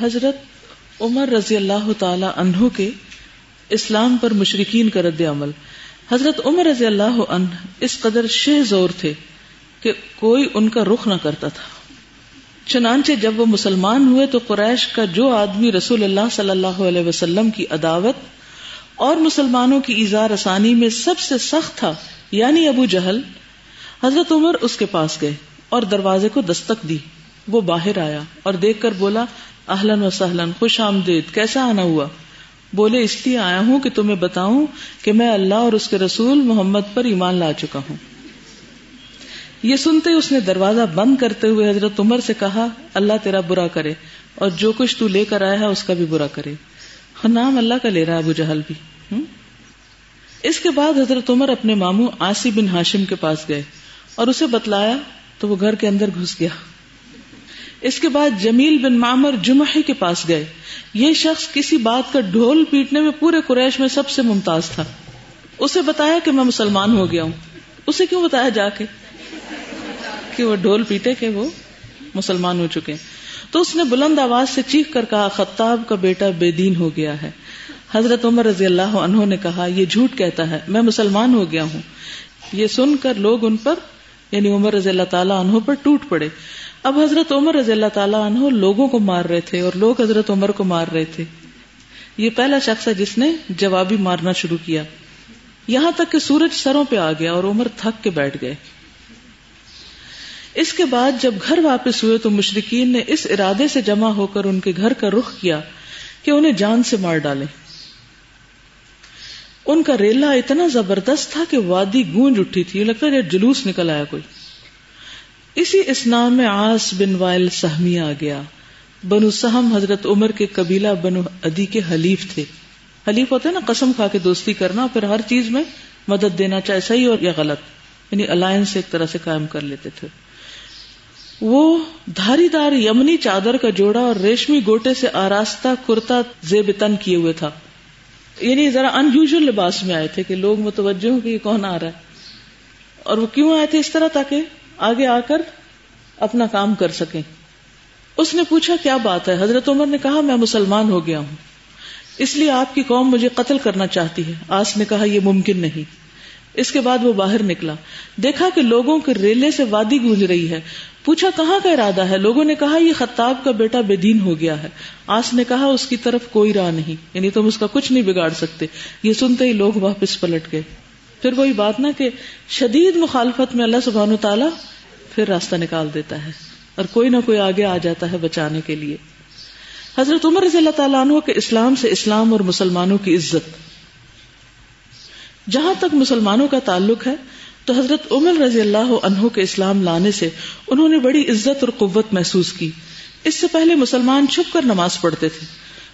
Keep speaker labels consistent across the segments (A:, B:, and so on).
A: حضرت عمر رضی اللہ تعالی عنہ کے اسلام پر مشرقین کا رد عمل۔ حضرت عمر رضی اللہ عنہ اس قدر شہ زور تھے کہ کوئی ان کا رخ نہ کرتا تھا۔ چنانچہ جب وہ مسلمان ہوئے تو قریش کا جو آدمی رسول اللہ صلی اللہ علیہ وسلم کی عداوت اور مسلمانوں کی اظہار آسانی میں سب سے سخت تھا یعنی ابو جہل، حضرت عمر اس کے پاس گئے اور دروازے کو دستک دی۔ وہ باہر آیا اور دیکھ کر بولا اہلن و سہلن خوش آمدید، کیسا آنا ہوا؟ بولے، اس لیے آیا ہوں کہ تمہیں بتاؤں کہ میں اللہ اور اس کے رسول محمد پر ایمان لا چکا ہوں۔ یہ سنتے اس نے دروازہ بند کرتے ہوئے حضرت عمر سے کہا، اللہ تیرا برا کرے اور جو کچھ تو لے کر آیا ہے اس کا بھی برا کرے۔ نام اللہ کا لے رہا ابو جہل بھی۔ اس کے بعد حضرت عمر اپنے ماموں آسی بن ہاشم کے پاس گئے اور اسے بتلایا تو وہ گھر کے اندر گھس گیا۔ اس کے بعد جمیل بن معمر جمحی کے پاس گئے۔ یہ شخص کسی بات کا ڈھول پیٹنے میں پورے قریش میں سب سے ممتاز تھا۔ اسے بتایا کہ میں مسلمان ہو گیا ہوں۔ اسے کیوں بتایا جا کے؟ کہ وہ ڈھول پیٹے کہ وہ مسلمان ہو چکے۔ تو اس نے بلند آواز سے چیخ کر کہا، خطاب کا بیٹا بے دین ہو گیا ہے۔ حضرت عمر رضی اللہ عنہ نے کہا، یہ جھوٹ کہتا ہے، میں مسلمان ہو گیا ہوں۔ یہ سن کر لوگ ان پر یعنی عمر رضی اللہ تعالیٰ عنہ پر ٹوٹ پڑے۔ اب حضرت عمر رضی اللہ تعالیٰ عنہ لوگوں کو مار رہے تھے اور لوگ حضرت عمر کو مار رہے تھے۔ یہ پہلا شخص ہے جس نے جوابی مارنا شروع کیا۔ یہاں تک کہ سورج سروں پہ آ گیا اور عمر تھک کے بیٹھ گئے۔ اس کے بعد جب گھر واپس ہوئے تو مشرقین نے اس ارادے سے جمع ہو کر ان کے گھر کا رخ کیا کہ انہیں جان سے مار ڈالے ان کا ریلا اتنا زبردست تھا کہ وادی گونج اٹھی تھی، لگتا ہے جلوس نکل آیا کوئی۔ اسی اسلام میں آس بن وائل سہمی آ گیا۔ بنو سہم حضرت عمر کے قبیلہ بنو ادی کے حلیف تھے۔ حلیف ہوتے نا، قسم کھا کے دوستی کرنا، پھر ہر چیز میں مدد دینا چاہے صحیح اور یا غلط۔ یعنی الائنس ایک طرح سے قائم کر لیتے تھے۔ وہ دھاری دار یمنی چادر کا جوڑا اور ریشمی گوٹے سے آراستہ کرتا زیب تن کیے ہوئے تھا۔ یعنی ذرا ان یوژل لباس میں آئے تھے کہ لوگ متوجہ ہوں کہ یہ کون آ رہا ہے۔ اور وہ کیوں آئے تھے اس طرح تاکہ آگے آ کر اپنا کام کر سکیں۔ اس نے پوچھا، کیا بات ہے؟ حضرت عمر نے کہا، میں مسلمان ہو گیا ہوں۔ اس لیے آپ کی قوم مجھے قتل کرنا چاہتی ہے۔ آس نے کہا، یہ ممکن نہیں۔ اس کے بعد وہ باہر نکلا۔ دیکھا کہ لوگوں کے ریلے سے وادی گونج رہی ہے۔ پوچھا، کہاں کا ارادہ ہے؟ لوگوں نے کہا، یہ خطاب کا بیٹا بے دین ہو گیا ہے۔ آس نے کہا، اس کی طرف کوئی راہ نہیں۔ یعنی تم اس کا کچھ نہیں بگاڑ سکتے۔ یہ سنتے ہی لوگ واپس پلٹ گئے۔ پھر وہی بات نا کہ شدید مخالفت میں اللہ سبحانہ تعالیٰ پھر راستہ نکال دیتا ہے اور کوئی نہ کوئی آگے آ جاتا ہے بچانے کے لیے۔ حضرت عمر رضی اللہ تعالیٰ عنہ کے اسلام سے اسلام اور مسلمانوں کی عزت۔ جہاں تک مسلمانوں کا تعلق ہے، تو حضرت عمر رضی اللہ عنہ کے اسلام لانے سے انہوں نے بڑی عزت اور قوت محسوس کی۔ اس سے پہلے مسلمان چھپ کر نماز پڑھتے تھے۔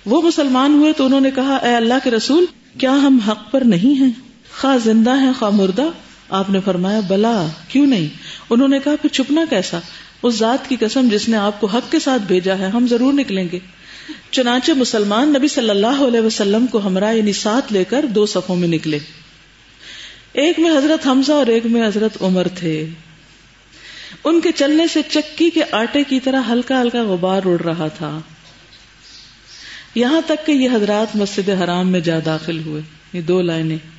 A: وہ مسلمان ہوئے تو انہوں نے کہا، اے اللہ کے رسول، کیا ہم حق پر نہیں ہیں؟ خواہ زندہ ہیں، خواہ مردہ۔ آپ نے فرمایا، بلا، کیوں نہیں؟ انہوں نے کہا، پھر چھپنا کیسا؟ اس ذات کی قسم جس نے آپ کو حق کے ساتھ بھیجا ہے، ہم ضرور نکلیں گے۔ چنانچہ مسلمان نبی صلی اللہ علیہ وسلم کو ہمراہ یعنی ساتھ لے کر دو صفوں میں نکلے۔ ایک میں حضرت حمزہ اور ایک میں حضرت عمر تھے۔ ان کے چلنے سے چکی کے آٹے کی طرح ہلکا ہلکا غبار اڑ رہا تھا۔ یہاں تک کہ یہ حضرات مسجد حرام میں جا داخل ہوئے۔ یہ دو لائنیں۔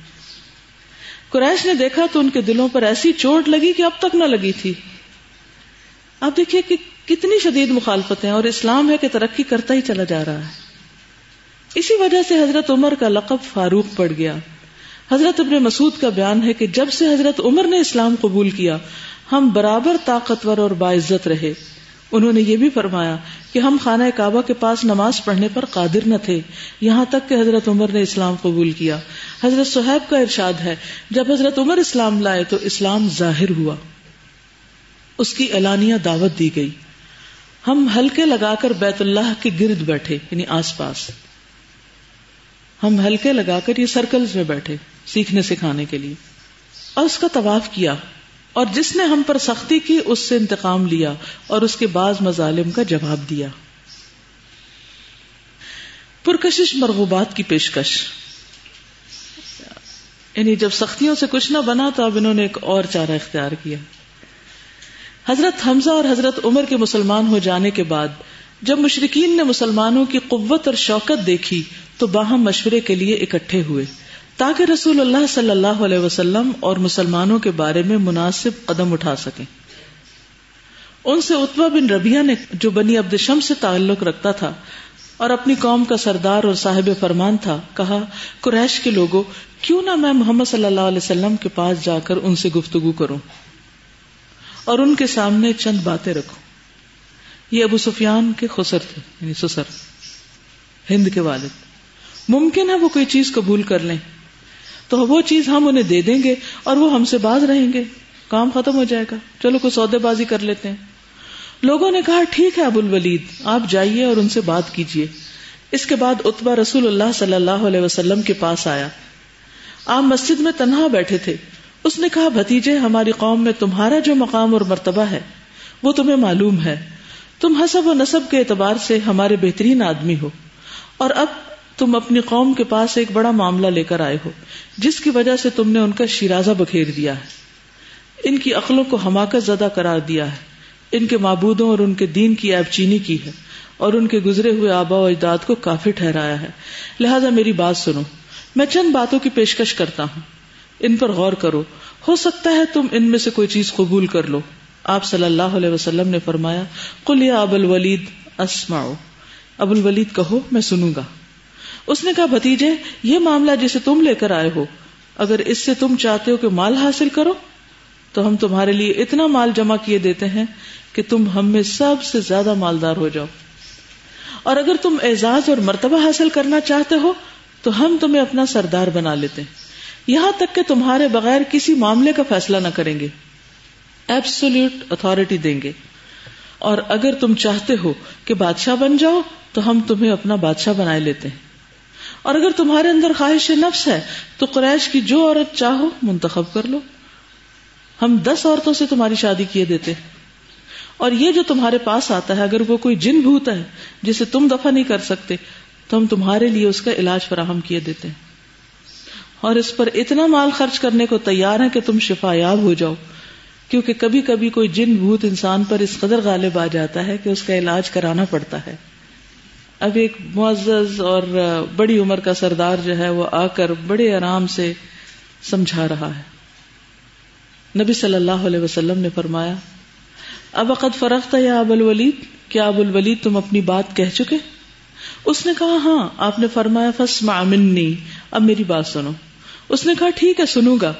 A: قریش نے دیکھا تو ان کے دلوں پر ایسی چوٹ لگی کہ اب تک نہ لگی تھی۔ اب دیکھیے کہ کتنی شدید مخالفتیں اور اسلام ہے کہ ترقی کرتا ہی چلا جا رہا ہے۔ اسی وجہ سے حضرت عمر کا لقب فاروق پڑ گیا۔ حضرت ابن مسعود کا بیان ہے کہ جب سے حضرت عمر نے اسلام قبول کیا، ہم برابر طاقتور اور باعزت رہے۔ انہوں نے یہ بھی فرمایا کہ ہم خانہ کعبہ کے پاس نماز پڑھنے پر قادر نہ تھے، یہاں تک کہ حضرت عمر نے اسلام قبول کیا۔ حضرت صہیب کا ارشاد ہے، جب حضرت عمر اسلام لائے تو اسلام ظاہر ہوا۔ اس کی اعلانیہ دعوت دی گئی۔ ہم ہلکے لگا کر بیت اللہ کے گرد بیٹھے یعنی آس پاس۔ ہم ہلکے لگا کر یہ سرکلز میں بیٹھے، سیکھنے سکھانے کے لیے۔ اور اس کا طواف کیا۔ اور جس نے ہم پر سختی کی، اس سے انتقام لیا اور اس کے بعض مظالم کا جواب دیا۔ پرکشش مرغوبات کی پیشکش۔ یعنی جب سختیوں سے کچھ نہ بنا تو اب انہوں نے ایک اور چارہ اختیار کیا۔ حضرت حمزہ اور حضرت عمر کے مسلمان ہو جانے کے بعد، جب مشرقین نے مسلمانوں کی قوت اور شوکت دیکھی، تو باہم مشورے کے لیے اکٹھے ہوئے۔ تاکہ رسول اللہ صلی اللہ علیہ وسلم اور مسلمانوں کے بارے میں مناسب قدم اٹھا سکیں۔ ان سے اتبا بن ربیہ نے جو بنی عبد شم سے تعلق رکھتا تھا اور اپنی قوم کا سردار اور صاحب فرمان تھا، کہا، قریش کے لوگوں، کیوں نہ میں محمد صلی اللہ علیہ وسلم کے پاس جا کر ان سے گفتگو کروں؟ اور ان کے سامنے چند باتیں رکھوں۔ یہ ابو سفیان کے خسر تھے یعنی سسر، ہند کے والد۔ ممکن ہے وہ کوئی چیز قبول کر لیں۔ تو وہ چیز ہم انہیں دے دیں گے اور وہ ہم سے باز رہیں گے۔ کام ختم ہو جائے گا۔ چلو کوئی سودے بازی کر لیتے ہیں۔ لوگوں نے کہا، ٹھیک ہے ابو الولید، آپ جائیے اور ان سے بات کیجیے۔ اس کے بعد اتبا رسول اللہ صلی اللہ علیہ وسلم کے پاس آیا۔ آپ مسجد میں تنہا بیٹھے تھے۔ اس نے کہا، بھتیجے، ہماری قوم میں تمہارا جو مقام اور مرتبہ ہے، وہ تمہیں معلوم ہے۔ تم حسب و نصب کے اعتبار سے ہمارے بہترین آدمی ہو۔ اور اب تم اپنی قوم کے پاس ایک بڑا معاملہ لے کر آئے ہو، جس کی وجہ سے تم نے ان کا شیرازہ بکھیر دیا ہے۔ ان کی عقلوں کو حماقت زدہ قرار دیا ہے۔ ان کے معبودوں اور ان کے دین کی ایب چینی کی ہے اور ان کے گزرے ہوئے آبا و اجداد کو کافی ٹھہرایا ہے۔ لہذا میری بات سنو، میں چند باتوں کی پیشکش کرتا ہوں۔ ان پر غور کرو، ہو سکتا ہے تم ان میں سے کوئی چیز قبول کر لو۔ آپ صلی اللہ علیہ وسلم نے فرمایا کل یا اب الولید اسماؤ ابو الولید کہو، میں سنوں گا۔ اس نے کہا، بھتیجے، یہ معاملہ جسے تم لے کر آئے ہو، اگر اس سے تم چاہتے ہو کہ مال حاصل کرو، تو ہم تمہارے لیے اتنا مال جمع کیے دیتے ہیں کہ تم ہم میں سب سے زیادہ مالدار ہو جاؤ۔ اور اگر تم اعزاز اور مرتبہ حاصل کرنا چاہتے ہو، تو ہم تمہیں اپنا سردار بنا لیتے۔ ہیں یہاں تک کہ تمہارے بغیر کسی معاملے کا فیصلہ نہ کریں گے۔ ایبسولوٹ اتارٹی دیں گے۔ اور اگر تم چاہتے ہو کہ بادشاہ بن جاؤ، تو ہم تمہیں اپنا بادشاہ بنائے لیتے۔ ہیں اور اگر تمہارے اندر خواہش نفس ہے، تو قریش کی جو عورت چاہو منتخب کر لو۔ ہم دس عورتوں سے تمہاری شادی کیے دیتے اور یہ جو تمہارے پاس آتا ہے، اگر وہ کوئی جن بھوت ہے، جسے تم دفع نہیں کر سکتے، تو ہم تمہارے لیے اس کا علاج فراہم کیے دیتے ہیں۔ اور اس پر اتنا مال خرچ کرنے کو تیار ہے کہ تم شفا یاب ہو جاؤ۔ کیونکہ کبھی کبھی کوئی جن بھوت انسان پر اس قدر غالب آ جاتا ہے کہ اس کا علاج کرانا پڑتا ہے۔ اب ایک معزز اور بڑی عمر کا سردار جو ہے وہ آ کر بڑے آرام سے سمجھا رہا ہے۔ نبی صلی اللہ علیہ وسلم نے فرمایا، اب عقد فرخت یا اب الولید؟ کیا اب الولید تم اپنی بات کہہ چکے؟ اس نے کہا ہاں آپ نے فرمایا فس منی۔ اب میری بات سنو۔ اس نے کہا، ٹھیک ہے، سنوں گا۔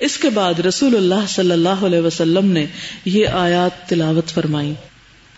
A: اس کے بعد رسول اللہ صلی اللہ علیہ وسلم نے یہ آیات تلاوت فرمائی۔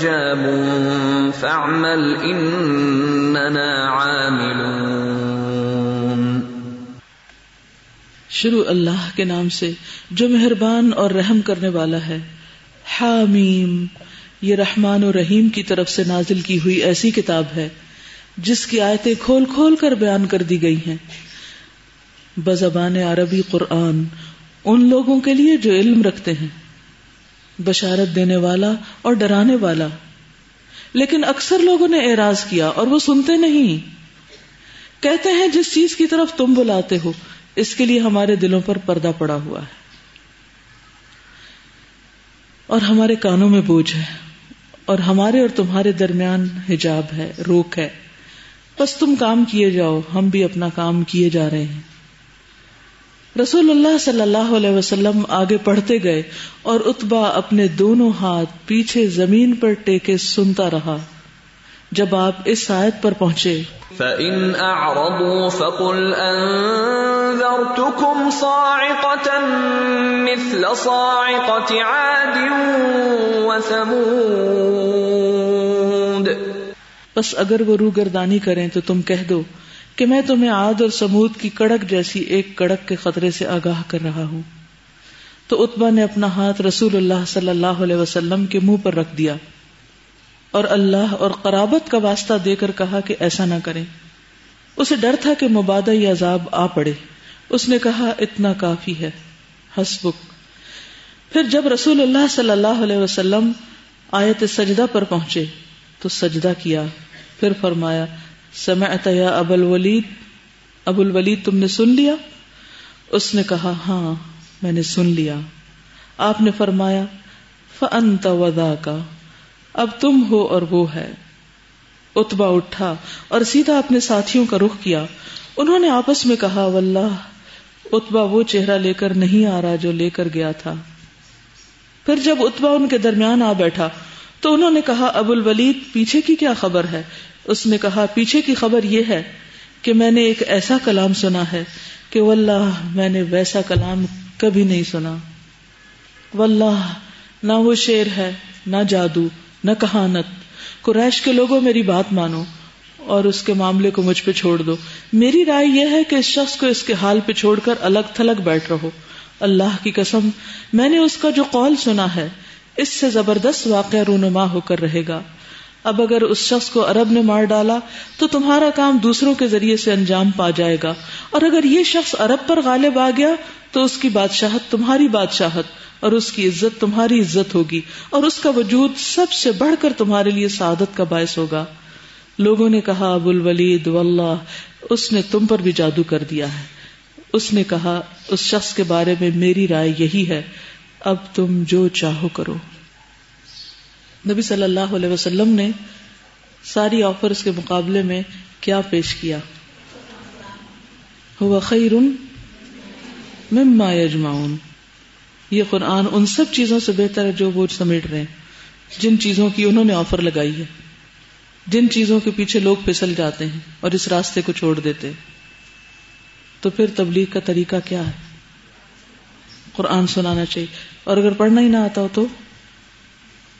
B: حجاب فاعمل اننا عاملون۔
A: شروع اللہ کے نام سے جو مہربان اور رحم کرنے والا ہے۔ حامیم، یہ رحمان و رحیم کی طرف سے نازل کی ہوئی ایسی کتاب ہے، جس کی آیتیں کھول کھول کر بیان کر دی گئی ہیں۔ بزبان عربی قرآن ان لوگوں کے لیے جو علم رکھتے ہیں۔ بشارت دینے والا اور ڈرانے والا۔ لیکن اکثر لوگوں نے اعراض کیا اور وہ سنتے نہیں۔ کہتے ہیں جس چیز کی طرف تم بلاتے ہو، اس کے لیے ہمارے دلوں پر پردہ پڑا ہوا ہے۔ اور ہمارے کانوں میں بوجھ ہے۔ اور ہمارے اور تمہارے درمیان حجاب ہے، روک ہے۔ بس تم کام کیے جاؤ، ہم بھی اپنا کام کیے جا رہے ہیں۔ رسول اللہ صلی اللہ علیہ وسلم آگے پڑھتے گئے اور اتبا اپنے دونوں ہاتھ پیچھے زمین پر ٹیکے سنتا رہا۔ جب آپ اس آیت پر پہنچے۔
B: فَإِنْ أَعْرَضُوا فَقُلْ أَنذَرْتُكُمْ صَاعِقَةً مِثْلَ صَاعِقَةِ عَادٍ وَثَمُودَ۔
A: بس اگر وہ روگردانی کریں تو تم کہہ دو۔ کہ میں تمہیں عاد اور سمود کی کڑک جیسی ایک کڑک کے خطرے سے آگاہ کر رہا ہوں۔ تو اتبا نے اپنا ہاتھ رسول اللہ صلی اللہ علیہ وسلم کے منہ پر رکھ دیا اور اللہ اور قرابت کا واسطہ دے کر کہا کہ ایسا نہ کریں۔ اسے ڈر تھا کہ مبادہ یا عذاب آ پڑے۔ اس نے کہا، اتنا کافی ہے، حسبک۔ پھر جب رسول اللہ صلی اللہ علیہ وسلم آیت سجدہ پر پہنچے تو سجدہ کیا۔ پھر فرمایا سمعت یا ابو الولید ابو الولید تم نے سن لیا؟ اس نے کہا ہاں میں نے سن لیا۔ آپ نے فرمایا فانت ودا کا اب تم ہو اور وہ ہے۔ اتبا اٹھا اور سیدھا اپنے ساتھیوں کا رخ کیا۔ انہوں نے آپس میں کہا، واللہ اتبا وہ چہرہ لے کر نہیں آ رہا جو لے کر گیا تھا۔ پھر جب اتبا ان کے درمیان آ بیٹھا تو انہوں نے کہا، ابو الولید، پیچھے کی کیا خبر ہے؟ اس نے کہا، پیچھے کی خبر یہ ہے کہ میں نے ایک ایسا کلام سنا ہے کہ واللہ میں نے ویسا کلام کبھی نہیں سنا۔ واللہ، نہ وہ شیر ہے، نہ جادو، نہ کہانت۔ قریش کے لوگوں میری بات مانو اور اس کے معاملے کو مجھ پہ چھوڑ دو۔ میری رائے یہ ہے کہ اس شخص کو اس کے حال پہ چھوڑ کر الگ تھلگ بیٹھ رہو۔ اللہ کی قسم، میں نے اس کا جو قول سنا ہے، اس سے زبردست واقعہ رونما ہو کر رہے گا۔ اب اگر اس شخص کو عرب نے مار ڈالا تو تمہارا کام دوسروں کے ذریعے سے انجام پا جائے گا۔ اور اگر یہ شخص عرب پر غالب آ گیا تو اس کی بادشاہت تمہاری بادشاہت اور اس کی عزت تمہاری عزت ہوگی اور اس کا وجود سب سے بڑھ کر تمہارے لیے سعادت کا باعث ہوگا۔ لوگوں نے کہا، ابو الولید، واللہ، اس نے تم پر بھی جادو کر دیا ہے۔ اس نے کہا، اس شخص کے بارے میں میری رائے یہی ہے، اب تم جو چاہو کرو۔ نبی صلی اللہ علیہ وسلم نے ساری آفرز کے مقابلے میں کیا پیش کیا؟ ہوا خیر مما یجمعون۔ یہ قرآن ان سب چیزوں سے بہتر ہے جو وہ سمیٹ رہے ہیں، جن چیزوں کی انہوں نے آفر لگائی ہے۔ جن چیزوں کے پیچھے لوگ پھسل جاتے ہیں اور اس راستے کو چھوڑ دیتے تو پھر تبلیغ کا طریقہ کیا ہے؟ قرآن سنانا چاہیے۔ اور اگر پڑھنا ہی نہ آتا ہو تو؟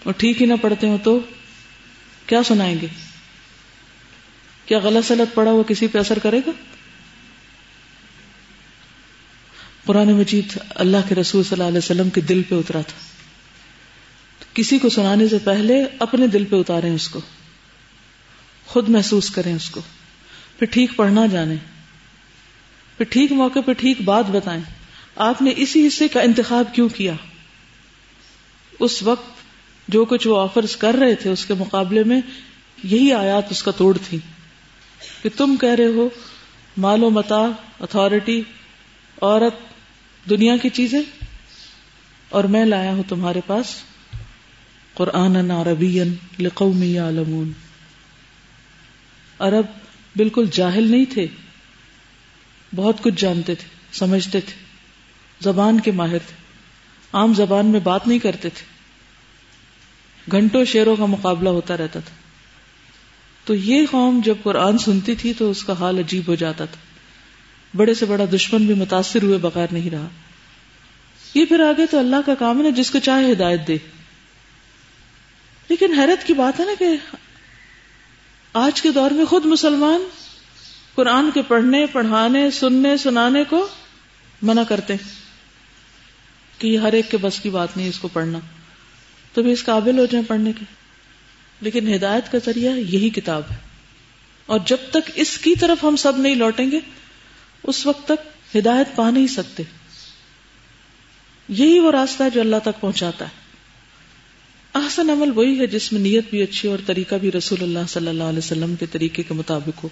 A: اور ٹھیک ہی نہ پڑھتے ہو تو کیا سنائیں گے؟ کیا غلط سلط پڑا ہوا کسی پہ اثر کرے گا؟ قرآن مجید اللہ کے رسول صلی اللہ علیہ وسلم کے دل پہ اترا تھا۔ کسی کو سنانے سے پہلے اپنے دل پہ اتاریں اس کو۔ خود محسوس کریں اس کو۔ پھر ٹھیک پڑھنا جانے پھر ٹھیک موقع پہ ٹھیک بات بتائیں۔ آپ نے اسی حصے کا انتخاب کیوں کیا؟ اس وقت جو کچھ وہ آفرز کر رہے تھے اس کے مقابلے میں، یہی آیات اس کا توڑ تھی کہ تم کہہ رہے ہو، مال و متا اتارٹی عورت، دنیا کی چیزیں، اور میں لایا ہوں تمہارے پاس۔ قرآن عربی لقومی عالمون عرب بالکل جاہل نہیں تھے، بہت کچھ جانتے تھے، سمجھتے تھے، زبان کے ماہر تھے۔ عام زبان میں بات نہیں کرتے تھے۔ گھنٹوں شیروں کا مقابلہ ہوتا رہتا تھا۔ تو یہ قوم جب قرآن سنتی تھی تو اس کا حال عجیب ہو جاتا تھا۔ بڑے سے بڑا دشمن بھی متاثر ہوئے بغیر نہیں رہا۔ یہ پھر آگے تو اللہ کا کام ہے جس کو چاہے ہدایت دے۔ لیکن حیرت کی بات ہے نا کہ آج کے دور میں خود مسلمان قرآن کے پڑھنے، پڑھانے، سننے، سنانے کو منع کرتے کہ یہ ہر ایک کے بس کی بات نہیں، اس کو پڑھنا۔ تو بھی اس قابل ہو جائیں پڑھنے کے۔ لیکن ہدایت کا ذریعہ یہی کتاب ہے۔ اور جب تک اس کی طرف ہم سب نہیں لوٹیں گے، اس وقت تک ہدایت پا نہیں سکتے۔ یہی وہ راستہ ہے جو اللہ تک پہنچاتا ہے۔ احسن عمل وہی ہے جس میں نیت بھی اچھی اور طریقہ بھی رسول اللہ صلی اللہ علیہ وسلم کے طریقے کے مطابق ہو۔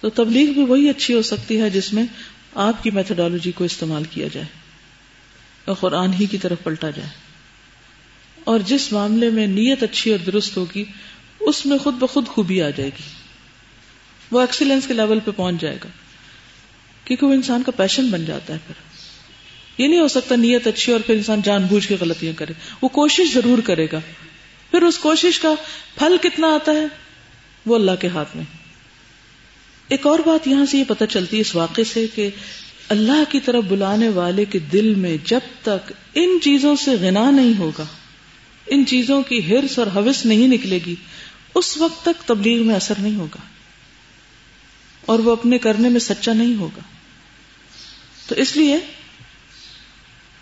A: تو تبلیغ بھی وہی اچھی ہو سکتی ہے جس میں آپ کی میتھڈالوجی کو استعمال کیا جائے اور قرآن ہی کی طرف پلٹا جائے۔ اور جس معاملے میں نیت اچھی اور درست ہوگی، اس میں خود بخود خوبی آ جائے گی۔ وہ ایکسیلنس کے لیول پہ پہنچ جائے گا۔ کیونکہ وہ انسان کا پیشن بن جاتا ہے پھر۔ یہ نہیں ہو سکتا نیت اچھی اور پھر انسان جان بوجھ کے غلطیاں کرے۔ وہ کوشش ضرور کرے گا۔ پھر اس کوشش کا پھل کتنا آتا ہے؟ وہ اللہ کے ہاتھ میں۔ ایک اور بات یہاں سے یہ پتہ چلتی ہے اس واقعے سے کہ اللہ کی طرف بلانے والے کے دل میں جب تک ان چیزوں سے غنا نہیں ہوگا ان چیزوں کی ہرس اور حوث نہیں نکلے گی، اس وقت تک تبلیغ میں اثر نہیں ہوگا۔ اور وہ اپنے کرنے میں سچا نہیں ہوگا۔ تو اس لیے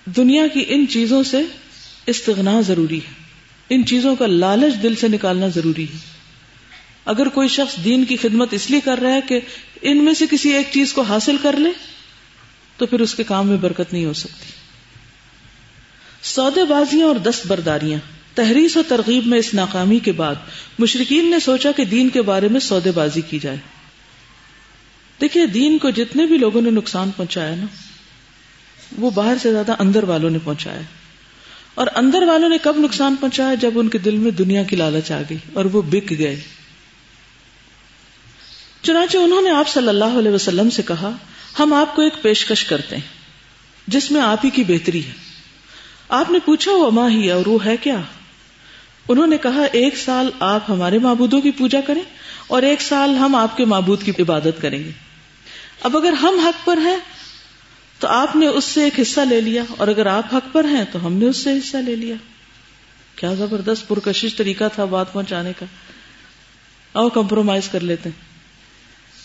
A: دنیا کی ان چیزوں سے استغنا ضروری ہے۔ ان چیزوں کا لالچ دل سے نکالنا ضروری ہے۔ اگر کوئی شخص دین کی خدمت اس لیے کر رہا ہے کہ ان میں سے کسی ایک چیز کو حاصل کر لے، تو پھر اس کے کام میں برکت نہیں ہو سکتی۔ سودے بازیاں اور دست برداریاں تحریر و ترغیب میں اس ناکامی کے بعد مشرقین نے سوچا کہ دین کے بارے میں سودے بازی کی جائے۔ دیکھیے، دین کو جتنے بھی لوگوں نے نقصان پہنچایا نا، وہ باہر سے زیادہ اندر والوں نے پہنچایا۔ اور اندر والوں نے کب نقصان پہنچایا؟ جب ان کے دل میں دنیا کی لالچ آ گئی اور وہ بک گئے۔ چنانچہ انہوں نے آپ صلی اللہ علیہ وسلم سے کہا، ہم آپ کو ایک پیشکش کرتے ہیں، جس میں آپ ہی کی بہتری ہے۔ آپ نے پوچھا، وہ ماں ہی اور وہ ہے کیا؟ انہوں نے کہا، ایک سال آپ ہمارے معبودوں کی پوجا کریں اور ایک سال ہم آپ کے معبود کی عبادت کریں گے۔ اب اگر ہم حق پر ہیں، تو آپ نے اس سے ایک حصہ لے لیا اور اگر آپ حق پر ہیں، تو ہم نے اس سے حصہ لے لیا۔ کیا زبردست پرکشش طریقہ تھا بات پہنچانے کا۔ او کمپرومائز کر لیتے ہیں۔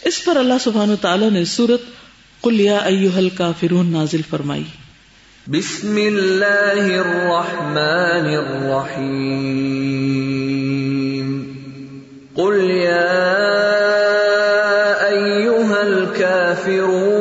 A: اس پر اللہ سبحان تعالیٰ نے سورت کلیا ایوہل کافرون نازل فرمائی۔
B: بسم الله الرحمن الرحيم. قل يا أيها الكافرون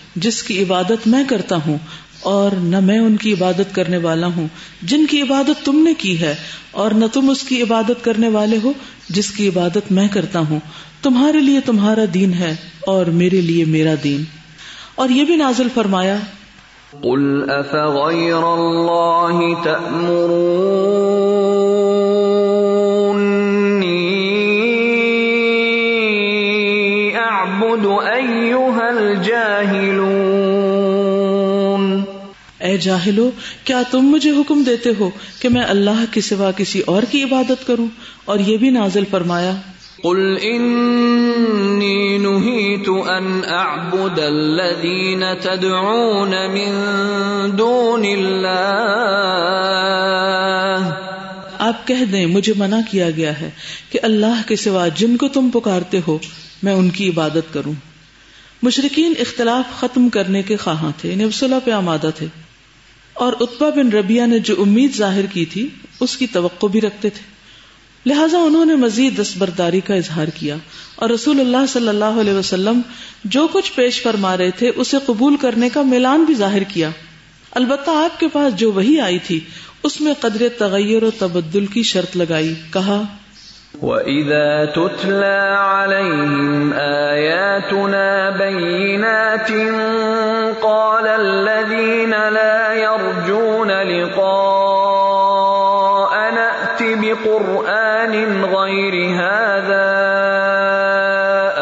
A: جس کی عبادت میں کرتا ہوں اور نہ میں ان کی عبادت کرنے والا ہوں، جن کی عبادت تم نے کی ہے، اور نہ تم اس کی عبادت کرنے والے ہو جس کی عبادت میں کرتا ہوں۔ تمہارے لیے تمہارا دین ہے اور میرے لیے میرا دین۔ اور یہ بھی نازل فرمایا،
B: قل
A: جاہلو کیا تم مجھے حکم دیتے ہو کہ میں اللہ کے سوا کسی اور کی عبادت کروں؟ اور یہ بھی نازل فرمایا
B: قل انی نہیت ان اعبد الذین تدعون من دون اللہ
A: آپ کہہ دیں مجھے منع کیا گیا ہے کہ اللہ کے سوا جن کو تم پکارتے ہو میں ان کی عبادت کروں۔ مشرقین اختلاف ختم کرنے کے خواہاں تھے یعنی صلح پہ آمادہ تھے۔ اور اتبا بن ربیہ نے جو امید ظاہر کی تھی، اس کی توقع بھی رکھتے تھے۔ لہٰذا انہوں نے مزید دستبرداری کا اظہار کیا اور رسول اللہ صلی اللہ علیہ وسلم جو کچھ پیش فرما رہے تھے، اسے قبول کرنے کا میلان بھی ظاہر کیا۔ البتہ آپ کے پاس جو وہی آئی تھی، اس میں قدر تغیر و تبدل کی شرط لگائی۔ کہا،
B: وَإِذَا تُتْلَى عَلَيْهِمْ آيَاتُنَا بَيِّنَاتٍ قَالَ الَّذِينَ لَا يَرْجُونَ لِقَاءَنَا ائْتِ بِقُرْآنٍ غَيْرِ هَذَا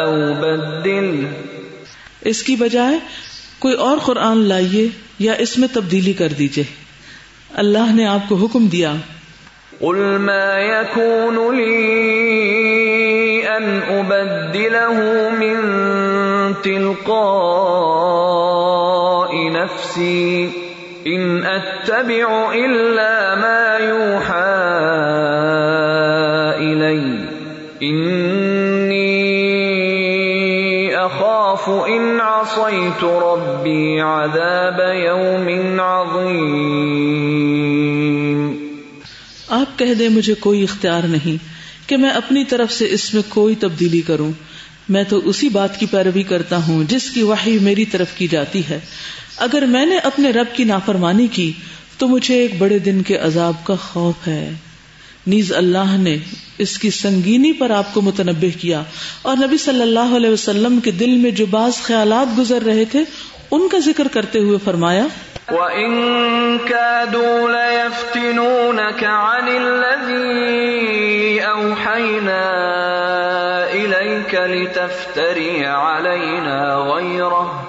B: أَوْ بَدِّلْهُ
A: اس کی بجائے کوئی اور قرآن لائیے یا اس میں تبدیلی کر دیجیے۔ اللہ نے آپ کو حکم دیا۔
B: قل ما يكون لي ان ابدله من تلقاء نفسي۔ ان اتبع الا ما يوحى الي انی اخاف ان عصيت ربي عذاب يوم عظيم.
A: آپ کہہ دیں مجھے کوئی اختیار نہیں کہ میں اپنی طرف سے اس میں کوئی تبدیلی کروں۔ میں تو اسی بات کی پیروی کرتا ہوں جس کی وحی میری طرف کی جاتی ہے۔ اگر میں نے اپنے رب کی نافرمانی کی تو مجھے ایک بڑے دن کے عذاب کا خوف ہے۔ نیز اللہ نے اس کی سنگینی پر آپ کو متنبع کیا۔ اور نبی صلی اللہ علیہ وسلم کے دل میں جو بعض خیالات گزر رہے تھے، ان کا ذکر کرتے ہوئے فرمایا،
B: وَإِن كَادُوا لَيَفْتِنُونَكَ عَنِ الَّذِي أَوْحَيْنَا إِلَيْكَ لِتَفْتَرِيَ عَلَيْنَا غَيْرَهُ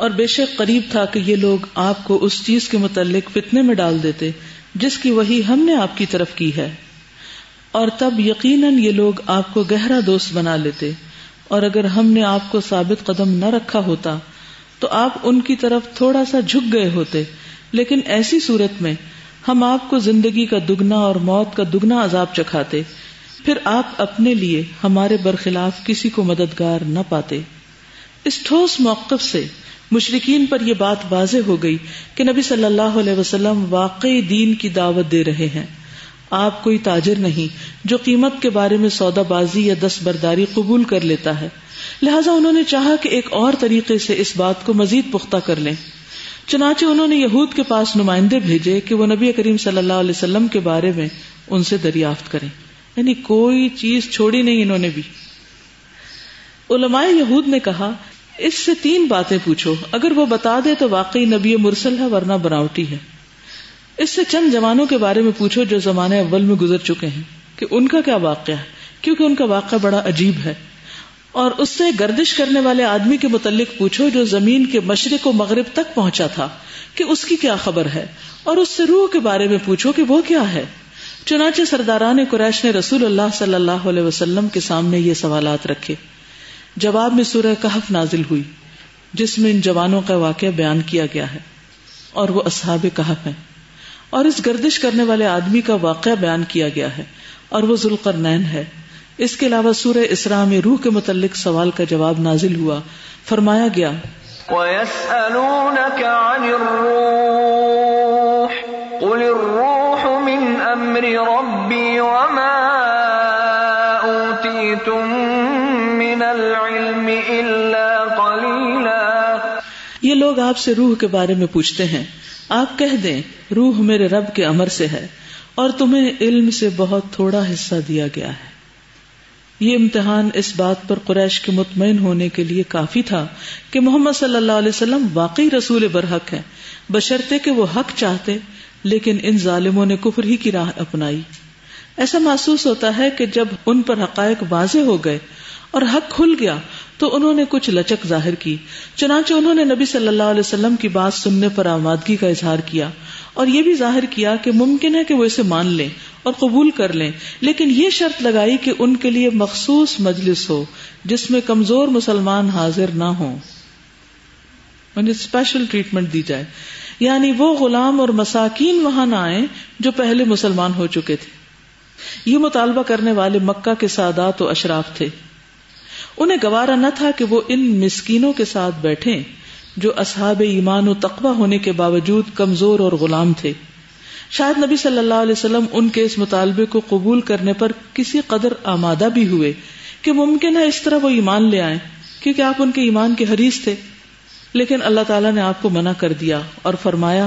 A: اور بے شک قریب تھا کہ یہ لوگ آپ کو اس چیز کے متعلق فتنے میں ڈال دیتے جس کی وہی ہم نے آپ کی طرف کی ہے۔ اور تب یقیناً یہ لوگ آپ کو گہرا دوست بنا لیتے۔ اور اگر ہم نے آپ کو ثابت قدم نہ رکھا ہوتا تو آپ ان کی طرف تھوڑا سا جھک گئے ہوتے۔ لیکن ایسی صورت میں ہم آپ کو زندگی کا دگنا اور موت کا دگنا عذاب چکھاتے۔ پھر آپ اپنے لیے ہمارے برخلاف کسی کو مددگار نہ پاتے۔ اس ٹھوس موقف سے مشرقین پر یہ بات واضح ہو گئی کہ نبی صلی اللہ علیہ وسلم واقعی دین کی دعوت دے رہے ہیں۔ آپ کوئی تاجر نہیں جو قیمت کے بارے میں سودا بازی یا دس برداری قبول کر لیتا ہے۔ لہٰذا انہوں نے چاہا کہ ایک اور طریقے سے اس بات کو مزید پختہ کر لیں۔ چنانچہ انہوں نے یہود کے پاس نمائندے بھیجے کہ وہ نبی کریم صلی اللہ علیہ وسلم کے بارے میں ان سے دریافت کریں۔ یعنی کوئی چیز چھوڑی نہیں انہوں نے بھی۔ علماء یہود نے کہا اس سے تین باتیں پوچھو۔ اگر وہ بتا دے تو واقعی نبی مرسل ہے، ورنہ بناوٹی ہے۔ اس سے چند جوانوں کے بارے میں پوچھو جو زمانے اول میں گزر چکے ہیں کہ ان کا کیا واقعہ ہے، کیونکہ ان کا واقعہ بڑا عجیب ہے۔ اور اس سے گردش کرنے والے آدمی کے متعلق پوچھو جو زمین کے مشرق و مغرب تک پہنچا تھا کہ اس کی کیا خبر ہے۔ اور اس سے روح کے بارے میں پوچھو کہ وہ کیا ہے۔ چنانچہ سرداران قریش نے رسول اللہ صلی اللہ علیہ وسلم کے سامنے یہ سوالات رکھے۔ جواب میں سورہ کہف نازل ہوئی، جس میں ان جوانوں کا واقعہ بیان کیا گیا ہے، اور وہ اصحاب کہف ہیں۔ اور اس گردش کرنے والے آدمی کا واقعہ بیان کیا گیا ہے، اور وہ ذوالقر ہے۔ اس کے علاوہ سورہ اسراء میں روح کے متعلق سوال کا جواب نازل ہوا۔ فرمایا گیا،
B: وَيَسْأَلُونَكَ عَنِ الرُّوحِ
A: لوگ آپ سے روح کے بارے میں پوچھتے ہیں۔ آپ کہہ دیں، روح میرے رب کے امر سے ہے اور تمہیں علم سے بہت تھوڑا حصہ دیا گیا ہے۔ یہ امتحان اس بات پر قریش کے مطمئن ہونے کے لیے کافی تھا کہ محمد صلی اللہ علیہ وسلم واقعی رسول برحق ہے بشرطے کہ وہ حق چاہتے، لیکن ان ظالموں نے کفر ہی کی راہ اپنائی۔ ایسا محسوس ہوتا ہے کہ جب ان پر حقائق واضح ہو گئے اور حق کھل گیا تو انہوں نے کچھ لچک ظاہر کی۔ چنانچہ انہوں نے نبی صلی اللہ علیہ وسلم کی بات سننے پر آمادگی کا اظہار کیا اور یہ بھی ظاہر کیا کہ ممکن ہے کہ وہ اسے مان لیں اور قبول کر لیں، لیکن یہ شرط لگائی کہ ان کے لیے مخصوص مجلس ہو جس میں کمزور مسلمان حاضر نہ ہوں۔ یعنی اسپیشل ٹریٹمنٹ دی جائے۔ یعنی وہ غلام اور مساکین وہاں نہ آئے جو پہلے مسلمان ہو چکے تھے۔ یہ مطالبہ کرنے والے مکہ کے سادات و اشراف تھے۔ انہیں گوارا نہ تھا کہ وہ ان مسکینوں کے ساتھ بیٹھے جو اصحاب ایمان و تقوی ہونے کے باوجود کمزور اور غلام تھے۔ شاید نبی صلی اللہ علیہ وسلم ان کے اس مطالبے کو قبول کرنے پر کسی قدر آمادہ بھی ہوئے کہ ممکن ہے اس طرح وہ ایمان لے آئے کیونکہ آپ ان کے ایمان کے حریث تھے۔ لیکن اللہ تعالیٰ نے آپ کو منع کر دیا اور فرمایا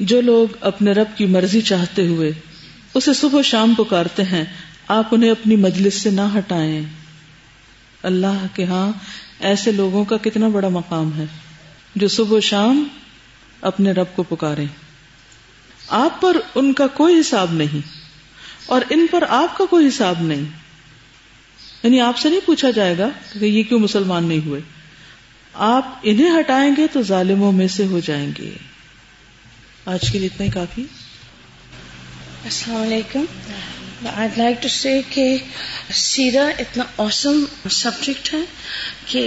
A: جو لوگ اپنے رب کی مرضی چاہتے ہوئے اسے صبح و شام پکارتے ہیں، آپ انہیں اپنی مجلس سے نہ ہٹائیں۔ اللہ کے ہاں ایسے لوگوں کا کتنا بڑا مقام ہے جو صبح و شام اپنے رب کو پکارے آپ پر ان کا کوئی حساب نہیں اور ان پر آپ کا کوئی حساب نہیں۔ یعنی آپ سے نہیں پوچھا جائے گا کہ یہ کیوں مسلمان نہیں ہوئے۔ آپ انہیں ہٹائیں گے تو ظالموں میں سے ہو جائیں گے۔ آج کے لیے اتنا ہی کافی۔
C: السلام علیکم۔ آئی لائک ٹو سے کہ سیرا اتنا اوسم سبجیکٹ ہے کہ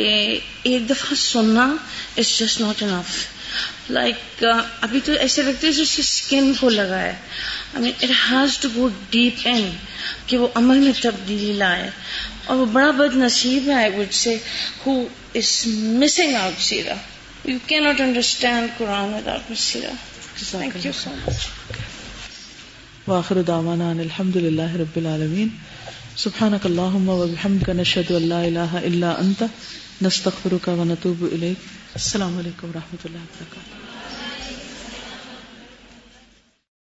C: ایک دفعہ سننا is just not enough like ابھی تو ایسے لگتے ہیں جس کی اسکن کو لگا ہے۔ I mean it has to go deep in کہ وہ عمل میں تبدیلی لائے۔ اور وہ بڑا بد نصیب ہے I would say who is missing out Sierra. You can not understand Quran with سیرا۔
A: واخر دعوانا ان الحمد للہ رب العالمین۔ سبحانک اللہم و بحمدک نشہد ان لا الہ الا انت۔ نستغفرک و نتوب الیک۔ السلام علیکم و رحمۃ اللہ وبرکاتہ